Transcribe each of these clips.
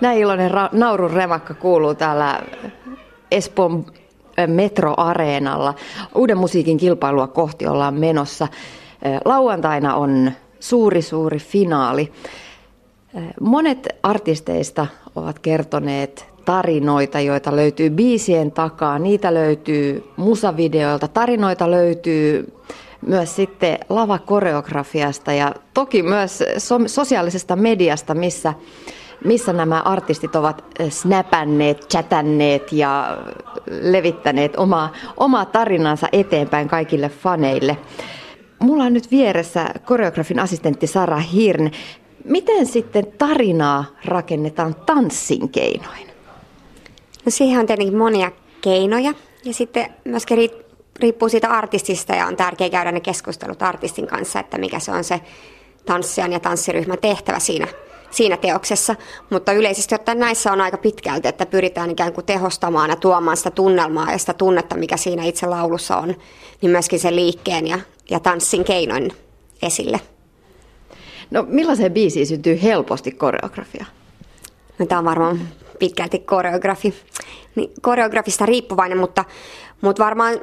Näin iloinen ra- naurun remakka kuuluu täällä Espoon metroareenalla. Uuden musiikin kilpailua kohti ollaan menossa. Lauantaina on suuri suuri finaali. Monet artisteista ovat kertoneet tarinoita, joita löytyy biisien takaa. Niitä löytyy musavideoilta, tarinoita löytyy myös sitten lavakoreografiasta ja toki myös sosiaalisesta mediasta, missä, missä nämä artistit ovat snapänneet, chatänneet ja levittäneet omaa, omaa tarinansa eteenpäin kaikille faneille. Mulla on nyt vieressä koreografin assistentti Sara Hirn. Miten sitten tarinaa rakennetaan tanssin keinoin? No siihen on tietenkin monia keinoja ja sitten myöskin riippuu siitä artistista ja on tärkeää käydä ne keskustelut artistin kanssa, että mikä se on se tanssijan ja tanssiryhmän tehtävä siinä, siinä teoksessa. Mutta yleisesti ottaen näissä on aika pitkälti, että pyritään ikään kuin tehostamaan ja tuomaan sitä tunnelmaa ja sitä tunnetta, mikä siinä itse laulussa on, niin myöskin sen liikkeen ja, ja tanssin keinoin esille. No millaiseen biisiin syntyy helposti koreografia? No, tämä on varmaan pitkälti koreografi, niin koreografista riippuvainen, mutta, mutta varmaan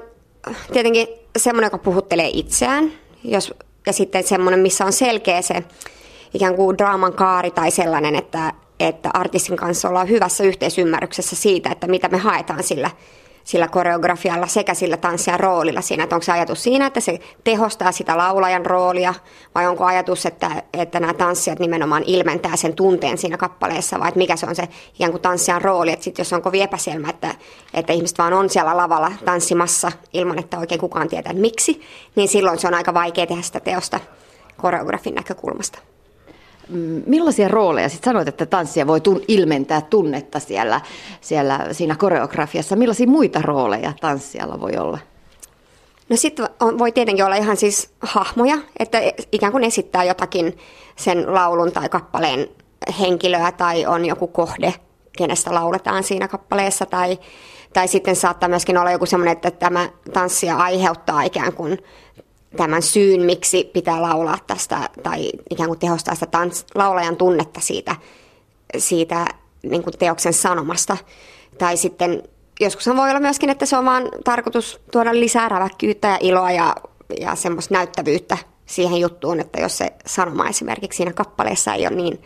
tietenkin semmoinen, joka puhuttelee itseään, jos, ja sitten semmoinen, missä on selkeä se ikään kuin draaman kaari tai sellainen, että, että artistin kanssa ollaan hyvässä yhteisymmärryksessä siitä, että mitä me haetaan sillä sillä koreografialla sekä sillä tanssijan roolilla siinä, että onko se ajatus siinä, että se tehostaa sitä laulajan roolia vai onko ajatus, että, että nämä tanssijat nimenomaan ilmentää sen tunteen siinä kappaleessa vai että mikä se on se ikään kuin tanssijan rooli, että sitten jos on kovin epäselmä, että, että ihmiset vaan on siellä lavalla tanssimassa ilman, että oikein kukaan tietää että miksi, niin silloin se on aika vaikea tehdä sitä teosta koreografin näkökulmasta. Mm, millaisia rooleja, sitten sanoit, että tanssia voi tun, ilmentää tunnetta siellä, siellä siinä koreografiassa. Millaisia muita rooleja tanssijalla voi olla? No sitten voi tietenkin olla ihan siis hahmoja, että e, ikään kuin esittää jotakin sen laulun tai kappaleen henkilöä tai on joku kohde, kenestä lauletaan siinä kappaleessa tai, tai sitten saattaa myöskin olla joku semmoinen, että tämä tanssia aiheuttaa ikään kuin tämän syyn, miksi pitää laulaa tästä tai ikään kuin tehostaa sitä tans- laulajan tunnetta siitä, siitä niin kuin teoksen sanomasta. Tai sitten joskus voi olla myöskin, että se on vaan tarkoitus tuoda lisää räväkkyyttä ja iloa ja, ja semmoista näyttävyyttä siihen juttuun, että jos se sanoma esimerkiksi siinä kappaleessa ei ole niin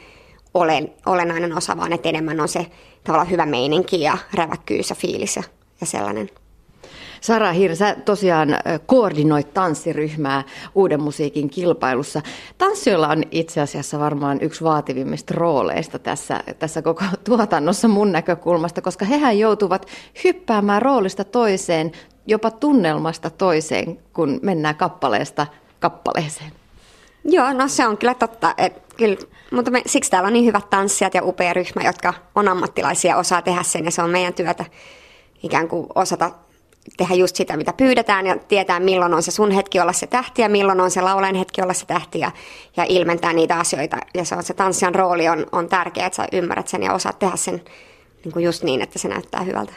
olen, olennainen osa, vaan että enemmän on se tavallaan hyvä meininki ja räväkkyys ja fiilis ja, ja sellainen. Sara Hir, sä tosiaan koordinoit tanssiryhmää uuden musiikin kilpailussa. Tanssijoilla on itse asiassa varmaan yksi vaativimmista rooleista tässä, tässä koko tuotannossa mun näkökulmasta, koska hehän joutuvat hyppäämään roolista toiseen, jopa tunnelmasta toiseen, kun mennään kappaleesta kappaleeseen. Joo, no se on kyllä totta. Et, kyllä, mutta me, siksi täällä on niin hyvät tanssijat ja upea ryhmä, jotka on ammattilaisia, osaa tehdä sen ja se on meidän työtä ikään kuin osata tehdä just sitä, mitä pyydetään ja tietää, milloin on se sun hetki olla se tähti ja milloin on se laulajan hetki olla se tähti ja, ja ilmentää niitä asioita. Ja se on se tanssijan rooli on, on tärkeä, että sä ymmärrät sen ja osaat tehdä sen niin kuin just niin, että se näyttää hyvältä.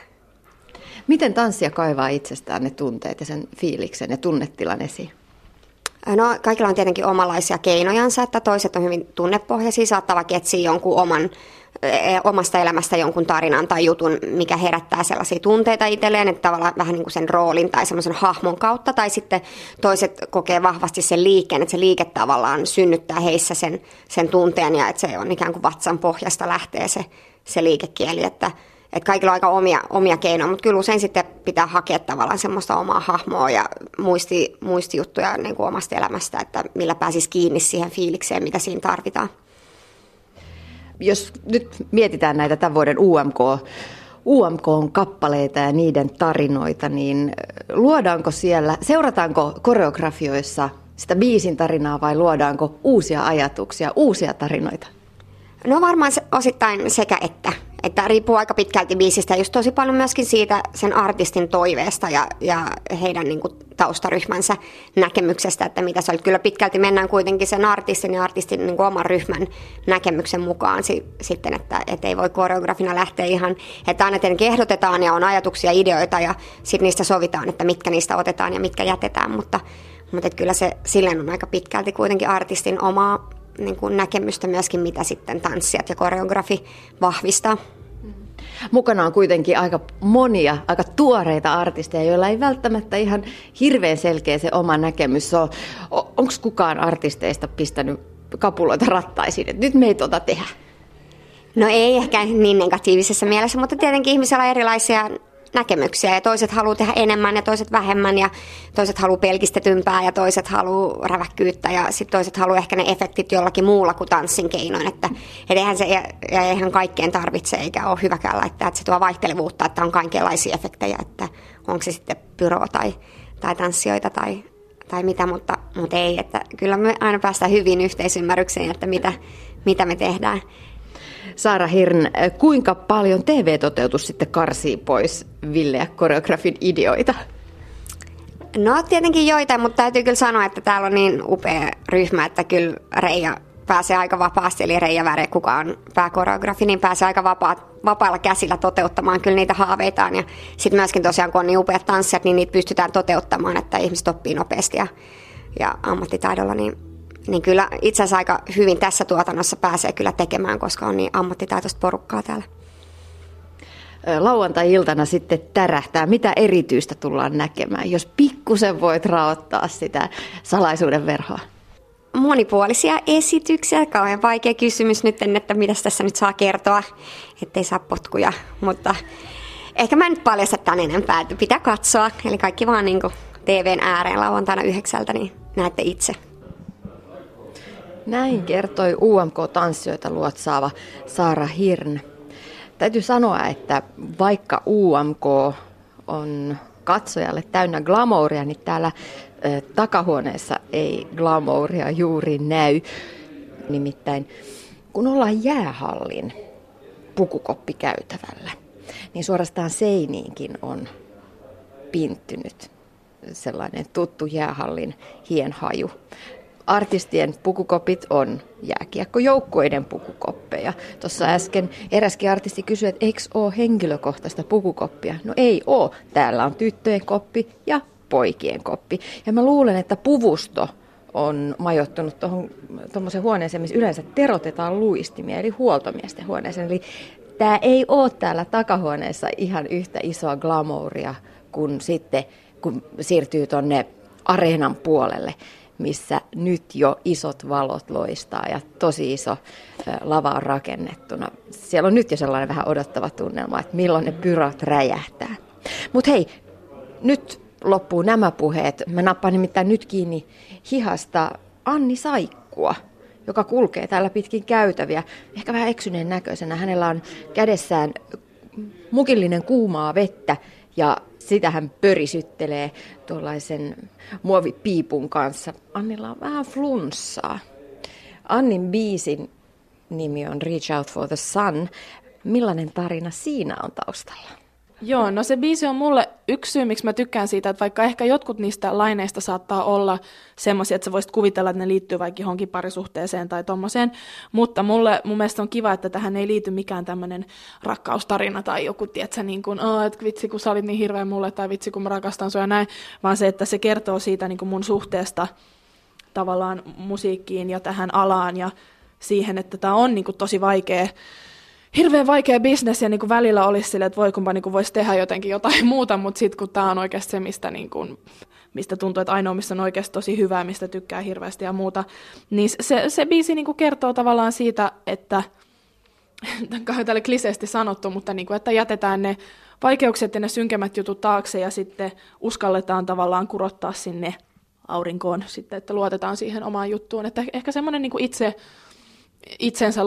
Miten tanssia kaivaa itsestään ne tunteet ja sen fiiliksen ja tunnetilan esiin? No kaikilla on tietenkin omanlaisia keinojansa, että toiset on hyvin tunnepohjaisia, saattavat etsiä jonkun oman omasta elämästä jonkun tarinan tai jutun, mikä herättää sellaisia tunteita itselleen, että tavallaan vähän niin kuin sen roolin tai semmoisen hahmon kautta, tai sitten toiset kokee vahvasti sen liikkeen, että se liike tavallaan synnyttää heissä sen, sen tunteen ja että se on ikään kuin vatsan pohjasta lähtee se, se liikekieli, että, että kaikilla on aika omia, omia keinoja, mutta kyllä usein sitten pitää hakea tavallaan semmoista omaa hahmoa ja muisti, muistijuttuja niin kuin omasta elämästä, että millä pääsisi kiinni siihen fiilikseen, mitä siinä tarvitaan jos nyt mietitään näitä tämän vuoden UMK, UMK-kappaleita ja niiden tarinoita, niin luodaanko siellä, seurataanko koreografioissa sitä biisin tarinaa vai luodaanko uusia ajatuksia, uusia tarinoita? No varmaan osittain sekä että. Että riippuu aika pitkälti biisistä just tosi paljon myöskin siitä sen artistin toiveesta ja, ja heidän niin kuin, taustaryhmänsä näkemyksestä, että mitä se oli. Kyllä pitkälti mennään kuitenkin sen artistin ja artistin niin kuin, oman ryhmän näkemyksen mukaan si, sitten, että et ei voi koreografina lähteä ihan, että aina tietenkin ehdotetaan ja on ajatuksia, ideoita ja sitten niistä sovitaan, että mitkä niistä otetaan ja mitkä jätetään, mutta, mutta kyllä se silleen on aika pitkälti kuitenkin artistin omaa niin kuin näkemystä myöskin, mitä sitten tanssijat ja koreografi vahvistaa. Mukana on kuitenkin aika monia, aika tuoreita artisteja, joilla ei välttämättä ihan hirveän selkeä se oma näkemys ole. Onko kukaan artisteista pistänyt kapuloita rattaisiin, että nyt me ei tuota tehdä? No ei ehkä niin negatiivisessa mielessä, mutta tietenkin ihmisillä on erilaisia näkemyksiä ja toiset haluaa tehdä enemmän ja toiset vähemmän ja toiset haluaa pelkistetympää ja toiset haluaa räväkkyyttä ja sitten toiset haluaa ehkä ne efektit jollakin muulla kuin tanssin keinoin. Että, et eihän se ja eihän kaikkeen tarvitse eikä ole hyväkään laittaa, että se tuo vaihtelevuutta, että on kaikenlaisia efektejä, että onko se sitten pyro tai, tai tanssijoita tai, tai mitä, mutta, mutta ei, että kyllä me aina päästään hyvin yhteisymmärrykseen, että mitä, mitä me tehdään. Saara Hirn, kuinka paljon TV-toteutus sitten karsii pois Ville ja koreografin ideoita? No tietenkin joita, mutta täytyy kyllä sanoa, että täällä on niin upea ryhmä, että kyllä Reija pääsee aika vapaasti, eli Reija Väre, kuka on pääkoreografi, niin pääsee aika vapaa, vapailla käsillä toteuttamaan kyllä niitä haaveitaan. Ja sitten myöskin tosiaan, kun on niin upeat tanssijat, niin niitä pystytään toteuttamaan, että ihmiset oppii nopeasti ja, ja ammattitaidolla, niin niin kyllä itse asiassa aika hyvin tässä tuotannossa pääsee kyllä tekemään, koska on niin ammattitaitoista porukkaa täällä. Lauantai-iltana sitten tärähtää. Mitä erityistä tullaan näkemään, jos pikkusen voit raottaa sitä salaisuuden verhoa? Monipuolisia esityksiä. Kauhean vaikea kysymys nyt, että mitä tässä nyt saa kertoa, ettei saa potkuja. Mutta ehkä mä en nyt paljasta tämän enempää, että pitää katsoa. Eli kaikki vaan niin TVn ääreen lauantaina yhdeksältä, niin näette itse. Näin kertoi UMK-tanssijoita luotsaava Saara Hirn. Täytyy sanoa, että vaikka UMK on katsojalle täynnä glamouria, niin täällä takahuoneessa ei glamouria juuri näy. Nimittäin kun ollaan jäähallin pukukoppikäytävällä, niin suorastaan seiniinkin on pinttynyt sellainen tuttu jäähallin hienhaju artistien pukukopit on jääkiekkojoukkueiden pukukoppeja. Tuossa äsken eräskin artisti kysyi, että eikö ole henkilökohtaista pukukoppia? No ei ole. Täällä on tyttöjen koppi ja poikien koppi. Ja mä luulen, että puvusto on majoittunut tuohon huoneeseen, missä yleensä terotetaan luistimia, eli huoltomiesten huoneeseen. Eli tämä ei ole täällä takahuoneessa ihan yhtä isoa glamouria kuin sitten, kun siirtyy tuonne areenan puolelle missä nyt jo isot valot loistaa ja tosi iso lava on rakennettuna. Siellä on nyt jo sellainen vähän odottava tunnelma, että milloin ne pyrot räjähtää. Mutta hei, nyt loppuu nämä puheet. Mä nappaan nimittäin nyt kiinni hihasta Anni Saikkua, joka kulkee täällä pitkin käytäviä, ehkä vähän eksyneen näköisenä. Hänellä on kädessään mukillinen kuumaa vettä ja sitä hän pörisyttelee tuollaisen muovipiipun kanssa. Annilla on vähän flunssaa. Annin biisin nimi on Reach Out for the Sun. Millainen tarina siinä on taustalla? Joo, no se biisi on mulle yksi syy, miksi mä tykkään siitä, että vaikka ehkä jotkut niistä laineista saattaa olla semmoisia, että sä voisit kuvitella, että ne liittyy vaikka johonkin parisuhteeseen tai tommoseen, mutta mulle mun mielestä on kiva, että tähän ei liity mikään tämmöinen rakkaustarina tai joku, tietsä, niin kuin, oh, että vitsi kun sä olit niin hirveä mulle tai vitsi kun mä rakastan sua ja näin, vaan se, että se kertoo siitä niin kuin mun suhteesta tavallaan musiikkiin ja tähän alaan ja siihen, että tämä on niin kuin tosi vaikea hirveän vaikea bisnes ja niin kuin välillä olisi sille, että voi kumpa niin kuin voisi tehdä jotenkin jotain muuta, mutta sitten kun tämä on oikeasti se, mistä, niin kuin, mistä tuntuu, että ainoa, missä on oikeasti tosi hyvää, mistä tykkää hirveästi ja muuta, niin se, se biisi niin kuin kertoo tavallaan siitä, että tälle kliseesti sanottu, mutta niin kuin, että jätetään ne vaikeukset ja ne synkemmät jutut taakse ja sitten uskalletaan tavallaan kurottaa sinne aurinkoon sitten, että luotetaan siihen omaan juttuun. Että ehkä semmoinen niin itse itsensä,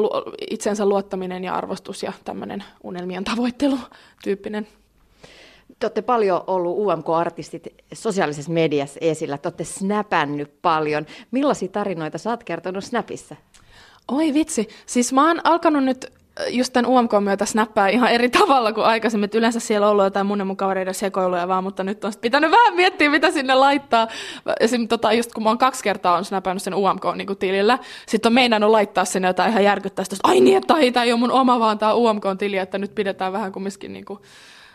itsensä luottaminen ja arvostus ja tämmöinen unelmien tavoittelu tyyppinen. Te olette paljon ollut UMK-artistit sosiaalisessa mediassa esillä, te olette snäpännyt paljon. Millaisia tarinoita sä oot kertonut Snapissa? Oi vitsi, siis mä oon alkanut nyt just tämän UMK myötä snappaa ihan eri tavalla kuin aikaisemmin. Että yleensä siellä on ollut jotain mun ja mun kavereiden sekoiluja vaan, mutta nyt on pitänyt vähän miettiä, mitä sinne laittaa. Esimerkiksi tota, just kun mä oon kaksi kertaa on snappannut sen UMK-tilillä, niin sitten on meinannut laittaa sinne jotain ihan järkyttäistä. Ai niin, että tämä ei ole mun oma, vaan tämä UMK-tili, että nyt pidetään vähän kumminkin niin kuin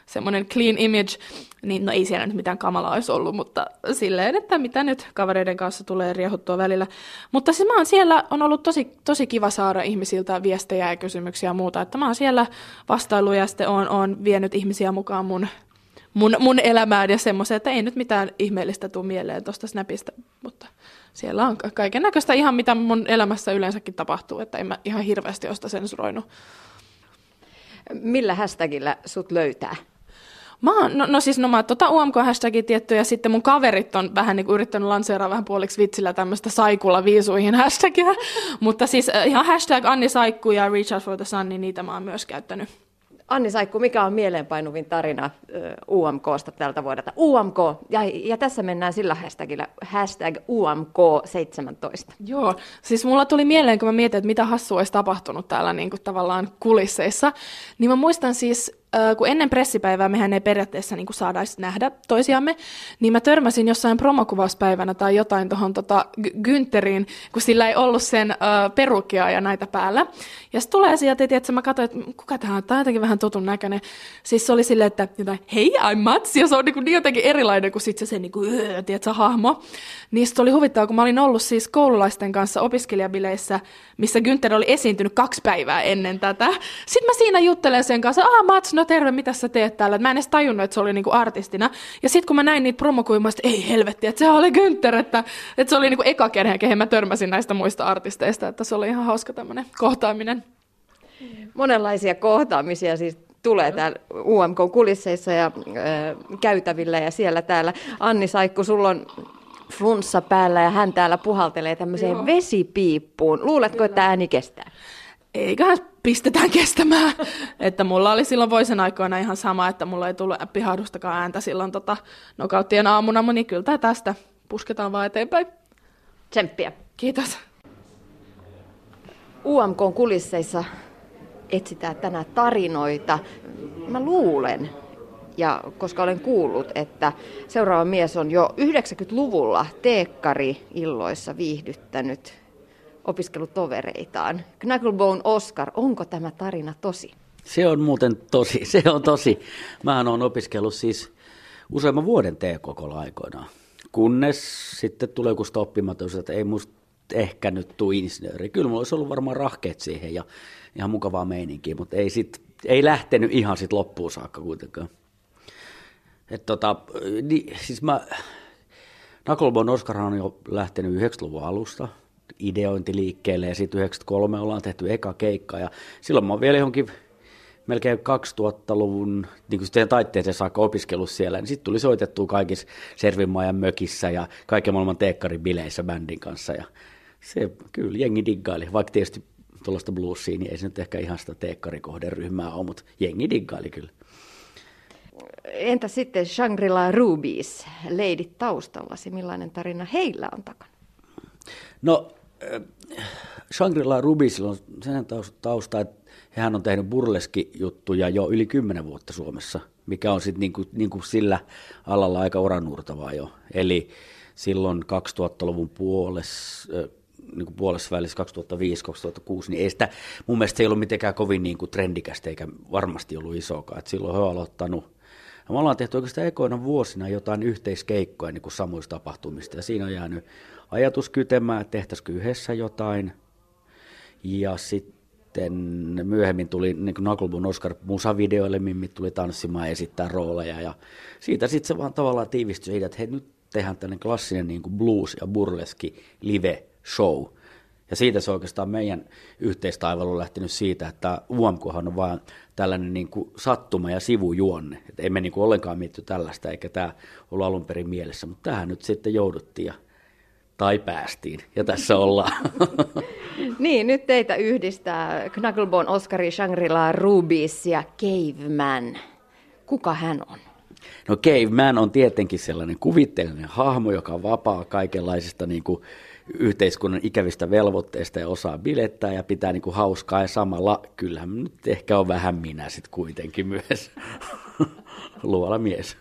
semmoinen clean image, niin no ei siellä nyt mitään kamalaa olisi ollut, mutta silleen, että mitä nyt kavereiden kanssa tulee riehuttua välillä. Mutta siis mä oon siellä, on ollut tosi, tosi kiva saada ihmisiltä viestejä ja kysymyksiä ja muuta, että mä oon siellä vastailu ja sitten oon, oon vienyt ihmisiä mukaan mun mun, mun elämään ja semmoisen, että ei nyt mitään ihmeellistä tule mieleen tuosta Snapista, mutta siellä on kaiken näköistä ihan mitä mun elämässä yleensäkin tapahtuu, että en mä ihan hirveästi ole sitä sensuroinut. Millä hashtagillä sut löytää? Mä oon, no, no siis no mä tota UMK-hashtagia tietty ja sitten mun kaverit on vähän niin kuin yrittänyt lanseeraa vähän puoliksi vitsillä tämmöistä saikulla viisuihin hashtagia, mutta siis äh, ihan hashtag Anni Saikku ja Reach Out for the Sun, niin niitä mä oon myös käyttänyt. Anni Saikku, mikä on mieleenpainuvin tarina UMKsta tältä vuodelta? UMK, ja, ja tässä mennään sillä hashtagillä, hashtag UMK17. Joo, siis mulla tuli mieleen, kun mä mietin, että mitä hassua olisi tapahtunut täällä niin kuin tavallaan kulisseissa, niin mä muistan siis kun ennen pressipäivää mehän ei periaatteessa niin saada nähdä toisiamme, niin mä törmäsin jossain promokuvauspäivänä tai jotain tuohon tota Günteriin, kun sillä ei ollut sen uh, perukia ja näitä päällä. Ja sitten tulee sieltä, että mä katsoin, että kuka tämä on, tämä on jotenkin vähän totun näköinen. Siis se oli silleen, että jotain, hei, I'm Mats, ja se on niin, kuin niin jotenkin erilainen kuin sitten se, se niin kuin, tiedätkö, hahmo. Niin sitten oli huvittavaa, kun mä olin ollut siis koululaisten kanssa opiskelijabileissä, missä Günther oli esiintynyt kaksi päivää ennen tätä. Sitten mä siinä juttelen sen kanssa, ah Mats, no terve, mitä sä teet täällä? Mä en edes tajunnut, että se oli niinku artistina. Ja sitten kun mä näin niitä promokuvia, mä ei helvetti, että se oli Günther, että, että se oli niinku eka kerhe, kehen mä törmäsin näistä muista artisteista, että se oli ihan hauska tämmöinen kohtaaminen. Monenlaisia kohtaamisia siis tulee täällä UMK-kulisseissa ja äh, käytävillä ja siellä täällä. Anni Saikku, sulla on flunssa päällä ja hän täällä puhaltelee tämmöiseen Joo. vesipiippuun. Luuletko, Kyllä. että ääni kestää? eiköhän pistetään kestämään. että mulla oli silloin voisen aikoina ihan sama, että mulla ei tullut pihahdustakaan ääntä silloin tota, nokauttien aamuna, niin kyllä tästä pusketaan vaan eteenpäin. Tsemppiä. Kiitos. UMK kulisseissa etsitään tänään tarinoita. Mä luulen, ja koska olen kuullut, että seuraava mies on jo 90-luvulla teekkari illoissa viihdyttänyt opiskelutovereitaan. Knucklebone Oscar, onko tämä tarina tosi? Se on muuten tosi, se on tosi. Mähän olen opiskellut siis useamman vuoden TKK aikoinaan. Kunnes sitten tulee joku stoppimaton, että ei musta ehkä nyt tuu insinööri. Kyllä mulla olisi ollut varmaan rahkeet siihen ja ihan mukavaa meininkiä, mutta ei, sit, ei lähtenyt ihan sit loppuun saakka kuitenkaan. Et tota, niin, siis mä, Knucklebone Oscar on jo lähtenyt 90-luvun alusta – ideointi liikkeelle ja sitten 93 ollaan tehty eka keikka ja silloin mä oon vielä johonkin melkein 2000-luvun niin kuin taitteeseen saakka opiskellut siellä, niin sitten tuli soitettua kaikissa Servinmaajan mökissä ja kaiken maailman teekkaribileissä bändin kanssa ja se kyllä jengi diggaili, vaikka tietysti tuollaista bluesia, niin ei se nyt ehkä ihan sitä teekkarikohderyhmää ole, mutta jengi diggaili kyllä. Entä sitten Shangri-La Rubies, leidit taustallasi, millainen tarina heillä on takana? No Shangri-La Rubisilla on sen tausta, että hän on tehnyt burleski-juttuja jo yli kymmenen vuotta Suomessa, mikä on sitten niinku, niinku sillä alalla aika oranurtavaa jo. Eli silloin 2000-luvun puolessa, niin kuin puolessa välissä 2005-2006, niin ei sitä, mun mielestä se ei ollut mitenkään kovin niin kuin trendikästä eikä varmasti ollut isokaan. Et silloin he on aloittanut, ja me ollaan tehty oikeastaan ekoina vuosina jotain yhteiskeikkoja niin kuin samoista tapahtumista, ja siinä on jäänyt ajatus kytemään, että tehtäisikö yhdessä jotain. Ja sitten myöhemmin tuli niin Knucklebone Oscar musavideoille, Mimmi tuli tanssimaan ja esittää rooleja. Ja siitä sitten se vaan tavallaan tiivistyi siitä, että hei, nyt tehdään tällainen klassinen niin kuin blues- ja burleski live-show. Ja siitä se oikeastaan meidän yhteistaivelu on lähtenyt siitä, että UMK on vain tällainen niin kuin sattuma ja sivujuonne. Että emme niin kuin ollenkaan mietty tällaista, eikä tämä ollut alun perin mielessä, mutta tähän nyt sitten jouduttiin. Ja tai päästiin, ja tässä ollaan. niin, nyt teitä yhdistää Knucklebone, Oscari, Shangri-La, Rubies ja Caveman. Kuka hän on? No Caveman on tietenkin sellainen kuvitteellinen hahmo, joka on vapaa kaikenlaisista niin kuin, yhteiskunnan ikävistä velvoitteista ja osaa bilettää ja pitää niin kuin, hauskaa ja samalla kyllähän nyt ehkä on vähän minä sitten kuitenkin myös luola mies.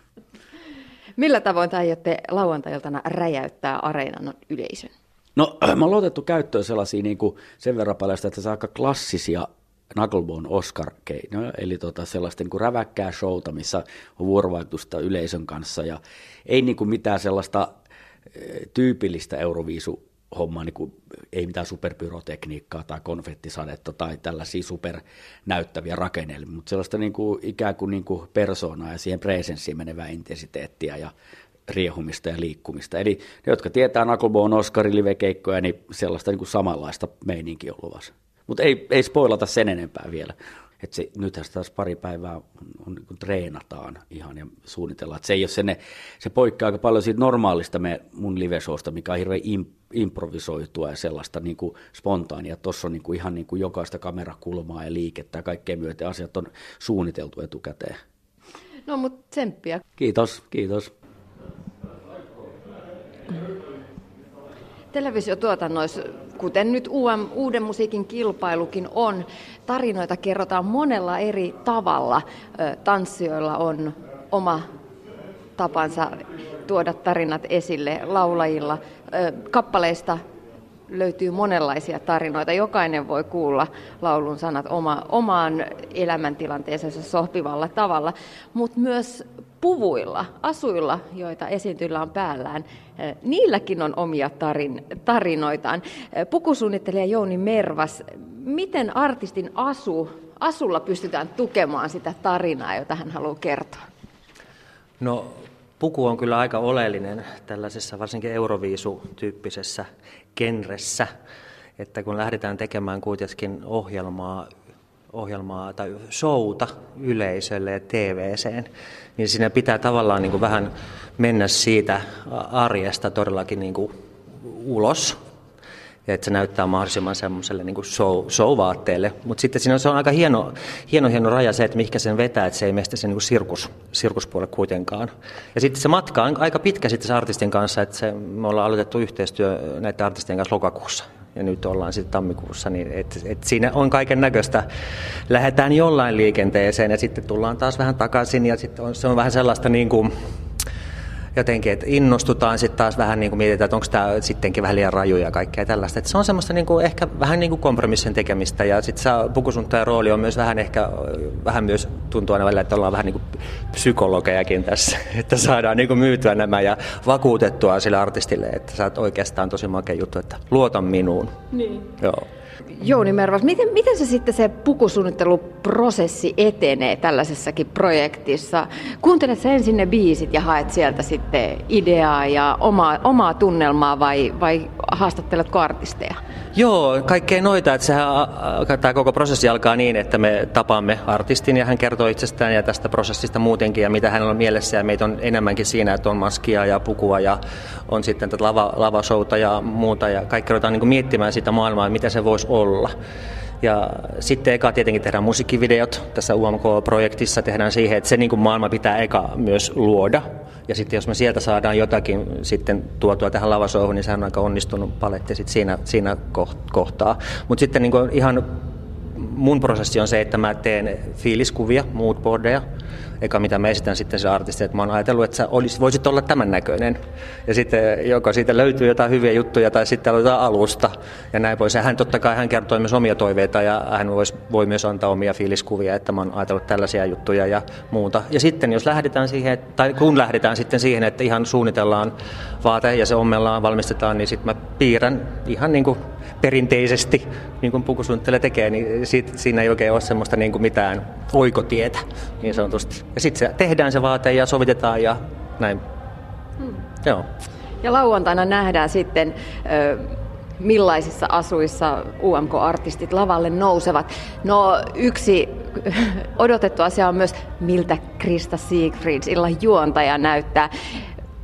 Millä tavoin te aiotte lauantailtana räjäyttää areenan yleisön? No, me ollaan otettu käyttöön sellaisia niin kuin sen verran paljon, että se aika klassisia Knucklebone Oscar keino, eli tota sellaista niin kuin räväkkää showta, missä on vuorovaikutusta yleisön kanssa ja ei niin kuin mitään sellaista eh, tyypillistä Euroviisu hommaa, niin kuin, ei mitään superpyrotekniikkaa tai konfettisadetta tai tällaisia supernäyttäviä rakennelmia, mutta sellaista niin kuin, ikään kuin, niin kuin persoonaa ja siihen presenssiin menevää intensiteettiä ja riehumista ja liikkumista. Eli ne, jotka tietää Knucklebone Oscarin live-keikkoja, niin sellaista niin kuin samanlaista meininkiä on luvassa. Mutta ei, ei spoilata sen enempää vielä. Et se, nythän taas pari päivää on, on, niin kuin treenataan ihan ja suunnitellaan. Et se, ei ole se, ne, se poikkeaa aika paljon siitä normaalista me, mun live mikä on hirveän imp, improvisoitua ja sellaista niin kuin spontaania. Tuossa on niin kuin ihan niin kuin jokaista kamerakulmaa ja liikettä ja kaikkea myöten asiat on suunniteltu etukäteen. No mutta tsemppiä. Kiitos, kiitos. Televisiotuotannoissa, kuten nyt UM, uuden musiikin kilpailukin on, tarinoita kerrotaan monella eri tavalla. Tanssijoilla on oma tapansa tuoda tarinat esille laulajilla. Kappaleista löytyy monenlaisia tarinoita. Jokainen voi kuulla laulun sanat oma, omaan elämäntilanteeseensa sopivalla tavalla, mutta myös puvuilla, asuilla, joita esiintyjillä on päällään, niilläkin on omia tarin, tarinoitaan. Pukusuunnittelija Jouni Mervas, miten artistin asu, asulla pystytään tukemaan sitä tarinaa, jota hän haluaa kertoa? No puku on kyllä aika oleellinen tällaisessa varsinkin euroviisutyyppisessä genressä, että kun lähdetään tekemään kuitenkin ohjelmaa ohjelmaa tai showta yleisölle ja TVCen, niin siinä pitää tavallaan niin kuin vähän mennä siitä arjesta todellakin niin kuin ulos. Ja että se näyttää mahdollisimman semmoiselle niin show, show-vaatteelle. Mutta sitten siinä on, se on aika hieno, hieno, hieno raja se, että mihinkä sen vetää, että se ei meistä se niin sirkus, sirkuspuolelle kuitenkaan. Ja sitten se matka on aika pitkä sitten se artistin kanssa, että se, me ollaan aloitettu yhteistyö näiden artistien kanssa lokakuussa ja nyt ollaan sitten tammikuussa, niin et, et siinä on kaiken näköistä. Lähdetään jollain liikenteeseen ja sitten tullaan taas vähän takaisin ja sitten on, se on vähän sellaista niin kuin, jotenkin, että innostutaan sitten taas vähän niin kuin mietitään, että onko tämä sittenkin vähän liian raju ja kaikkea tällaista. Että se on semmoista niin kuin, ehkä vähän niin kuin kompromissin tekemistä ja sitten pukusuntajan rooli on myös vähän ehkä, vähän myös tuntuu aina välillä, että ollaan vähän niin kuin psykologejakin tässä, että saadaan niin kuin myytyä nämä ja vakuutettua sille artistille, että sä oot oikeastaan tosi makea juttu, että luota minuun. Niin. Joo. Jouni Mervas, miten, miten se sitten se pukusuunnitteluprosessi etenee tällaisessakin projektissa? Kuuntelet sä ensin ne biisit ja haet sieltä sitten ideaa ja omaa, omaa tunnelmaa vai, vai haastatteletko artisteja? Joo, kaikkea noita. Että sehän, tämä koko prosessi alkaa niin, että me tapaamme artistin ja hän kertoo itsestään ja tästä prosessista muutenkin ja mitä hänellä on mielessä. Ja meitä on enemmänkin siinä, että on maskia ja pukua ja on sitten tätä lava, lavashouta ja muuta. Ja kaikki ruvetaan niin miettimään sitä maailmaa, mitä se voisi olla. Ja sitten eka tietenkin tehdään musiikkivideot. Tässä UMK-projektissa tehdään siihen, että se niin kuin maailma pitää eka myös luoda. Ja sitten jos me sieltä saadaan jotakin sitten tuotua tähän lavasouhun, niin se on aika onnistunut paletti sitten siinä, siinä kohtaa. Mutta sitten niin ihan mun prosessi on se, että mä teen fiiliskuvia, moodboardeja, eka mitä mä esitän sitten se artisti, että mä oon ajatellut, että sä olisit, voisit olla tämän näköinen. Ja sitten joko siitä löytyy jotain hyviä juttuja tai sitten aloitetaan alusta ja näin pois. Ja hän totta kai hän kertoo myös omia toiveita ja hän vois, voi myös antaa omia fiiliskuvia, että mä oon ajatellut tällaisia juttuja ja muuta. Ja sitten jos lähdetään siihen, tai kun lähdetään sitten siihen, että ihan suunnitellaan vaate ja se ommellaan, valmistetaan, niin sitten mä piirrän ihan niin kuin perinteisesti, niin kuin pukusuunnittelija tekee, niin siitä, siinä ei oikein ole semmoista niin kuin mitään oikotietä niin sanotusti. Ja sitten se, tehdään se vaate ja sovitetaan ja näin. Hmm. Joo. Ja lauantaina nähdään sitten, millaisissa asuissa UMK-artistit lavalle nousevat. No yksi odotettu asia on myös, miltä Krista Siegfrieds illan juontaja näyttää.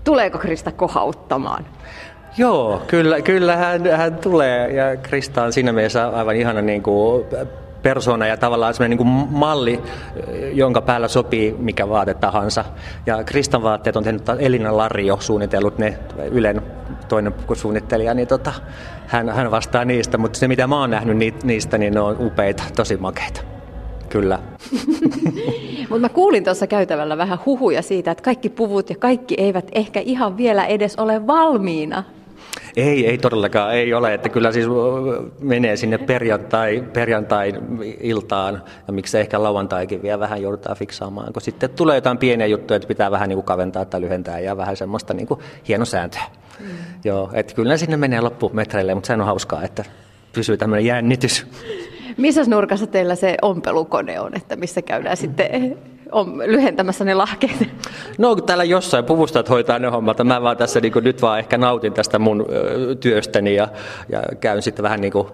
Tuleeko Krista kohauttamaan? Joo, kyllä, kyllä hän, hän tulee ja Krista on siinä mielessä aivan ihana niin kuin persona ja tavallaan sellainen niin malli, jonka päällä sopii mikä vaate tahansa. Ja Kristan vaatteet on tehnyt Elina Larjo suunnitellut ne Ylen toinen suunnittelija, niin tota, hän, hän vastaa niistä, mutta se mitä mä oon nähnyt niistä, niin ne on upeita, tosi makeita. Kyllä. Mutta mä kuulin tuossa käytävällä vähän huhuja siitä, että kaikki puvut ja kaikki eivät ehkä ihan vielä edes ole valmiina. Ei, ei todellakaan, ei ole. Että kyllä siis menee sinne perjantai, perjantai-iltaan ja miksi ehkä lauantaikin vielä vähän joudutaan fiksaamaan, kun sitten tulee jotain pieniä juttuja, että pitää vähän niin kuin kaventaa tai lyhentää ja vähän semmoista niin kuin sääntöä. Mm. Joo, että kyllä sinne menee loppumetreille, mutta se on hauskaa, että pysyy tämmöinen jännitys. Missä nurkassa teillä se ompelukone on, että missä käydään sitten on lyhentämässä ne lahkeet? No täällä jossain puvustajat hoitaa ne hommat. Mä vaan tässä niin kuin, nyt vaan ehkä nautin tästä mun työstäni ja, ja käyn sitten vähän niin kuin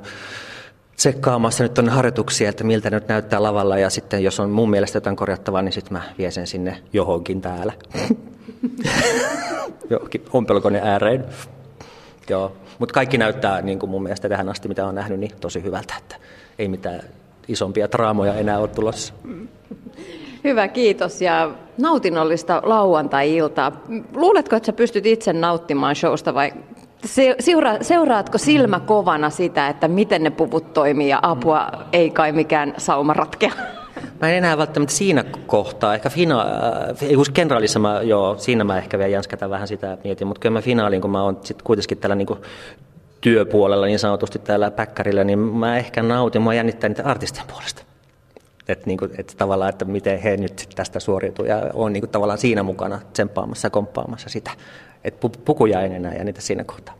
tsekkaamassa nyt on harjoituksia, että miltä nyt näyttää lavalla ja sitten jos on mun mielestä jotain korjattavaa, niin sitten mä vien sen sinne johonkin täällä. Johonkin ompelukone ääreen. Joo. Mutta kaikki näyttää niin kuin mun mielestä tähän asti, mitä on nähnyt, niin tosi hyvältä, että ei mitään isompia draamoja enää ole tulossa. Hyvä, kiitos ja nautinnollista lauantai-iltaa. Luuletko, että sä pystyt itse nauttimaan showsta vai seura- seuraatko silmä kovana sitä, että miten ne puvut toimii ja apua ei kai mikään sauma ratkea? Mä en enää välttämättä siinä kohtaa, ehkä fina, äh, kenraalissa mä, joo, siinä mä ehkä vielä jänskätän vähän sitä mietin, mutta kyllä mä finaaliin, kun mä oon sit kuitenkin tällä niinku työpuolella niin sanotusti täällä päkkärillä, niin mä ehkä nautin, mua jännittää niitä artistien puolesta. Että niinku, et tavallaan, että miten he nyt tästä suoriutuu ja on niinku tavallaan siinä mukana tsemppaamassa ja komppaamassa sitä. Että pukuja en enää jännitä siinä kohtaa.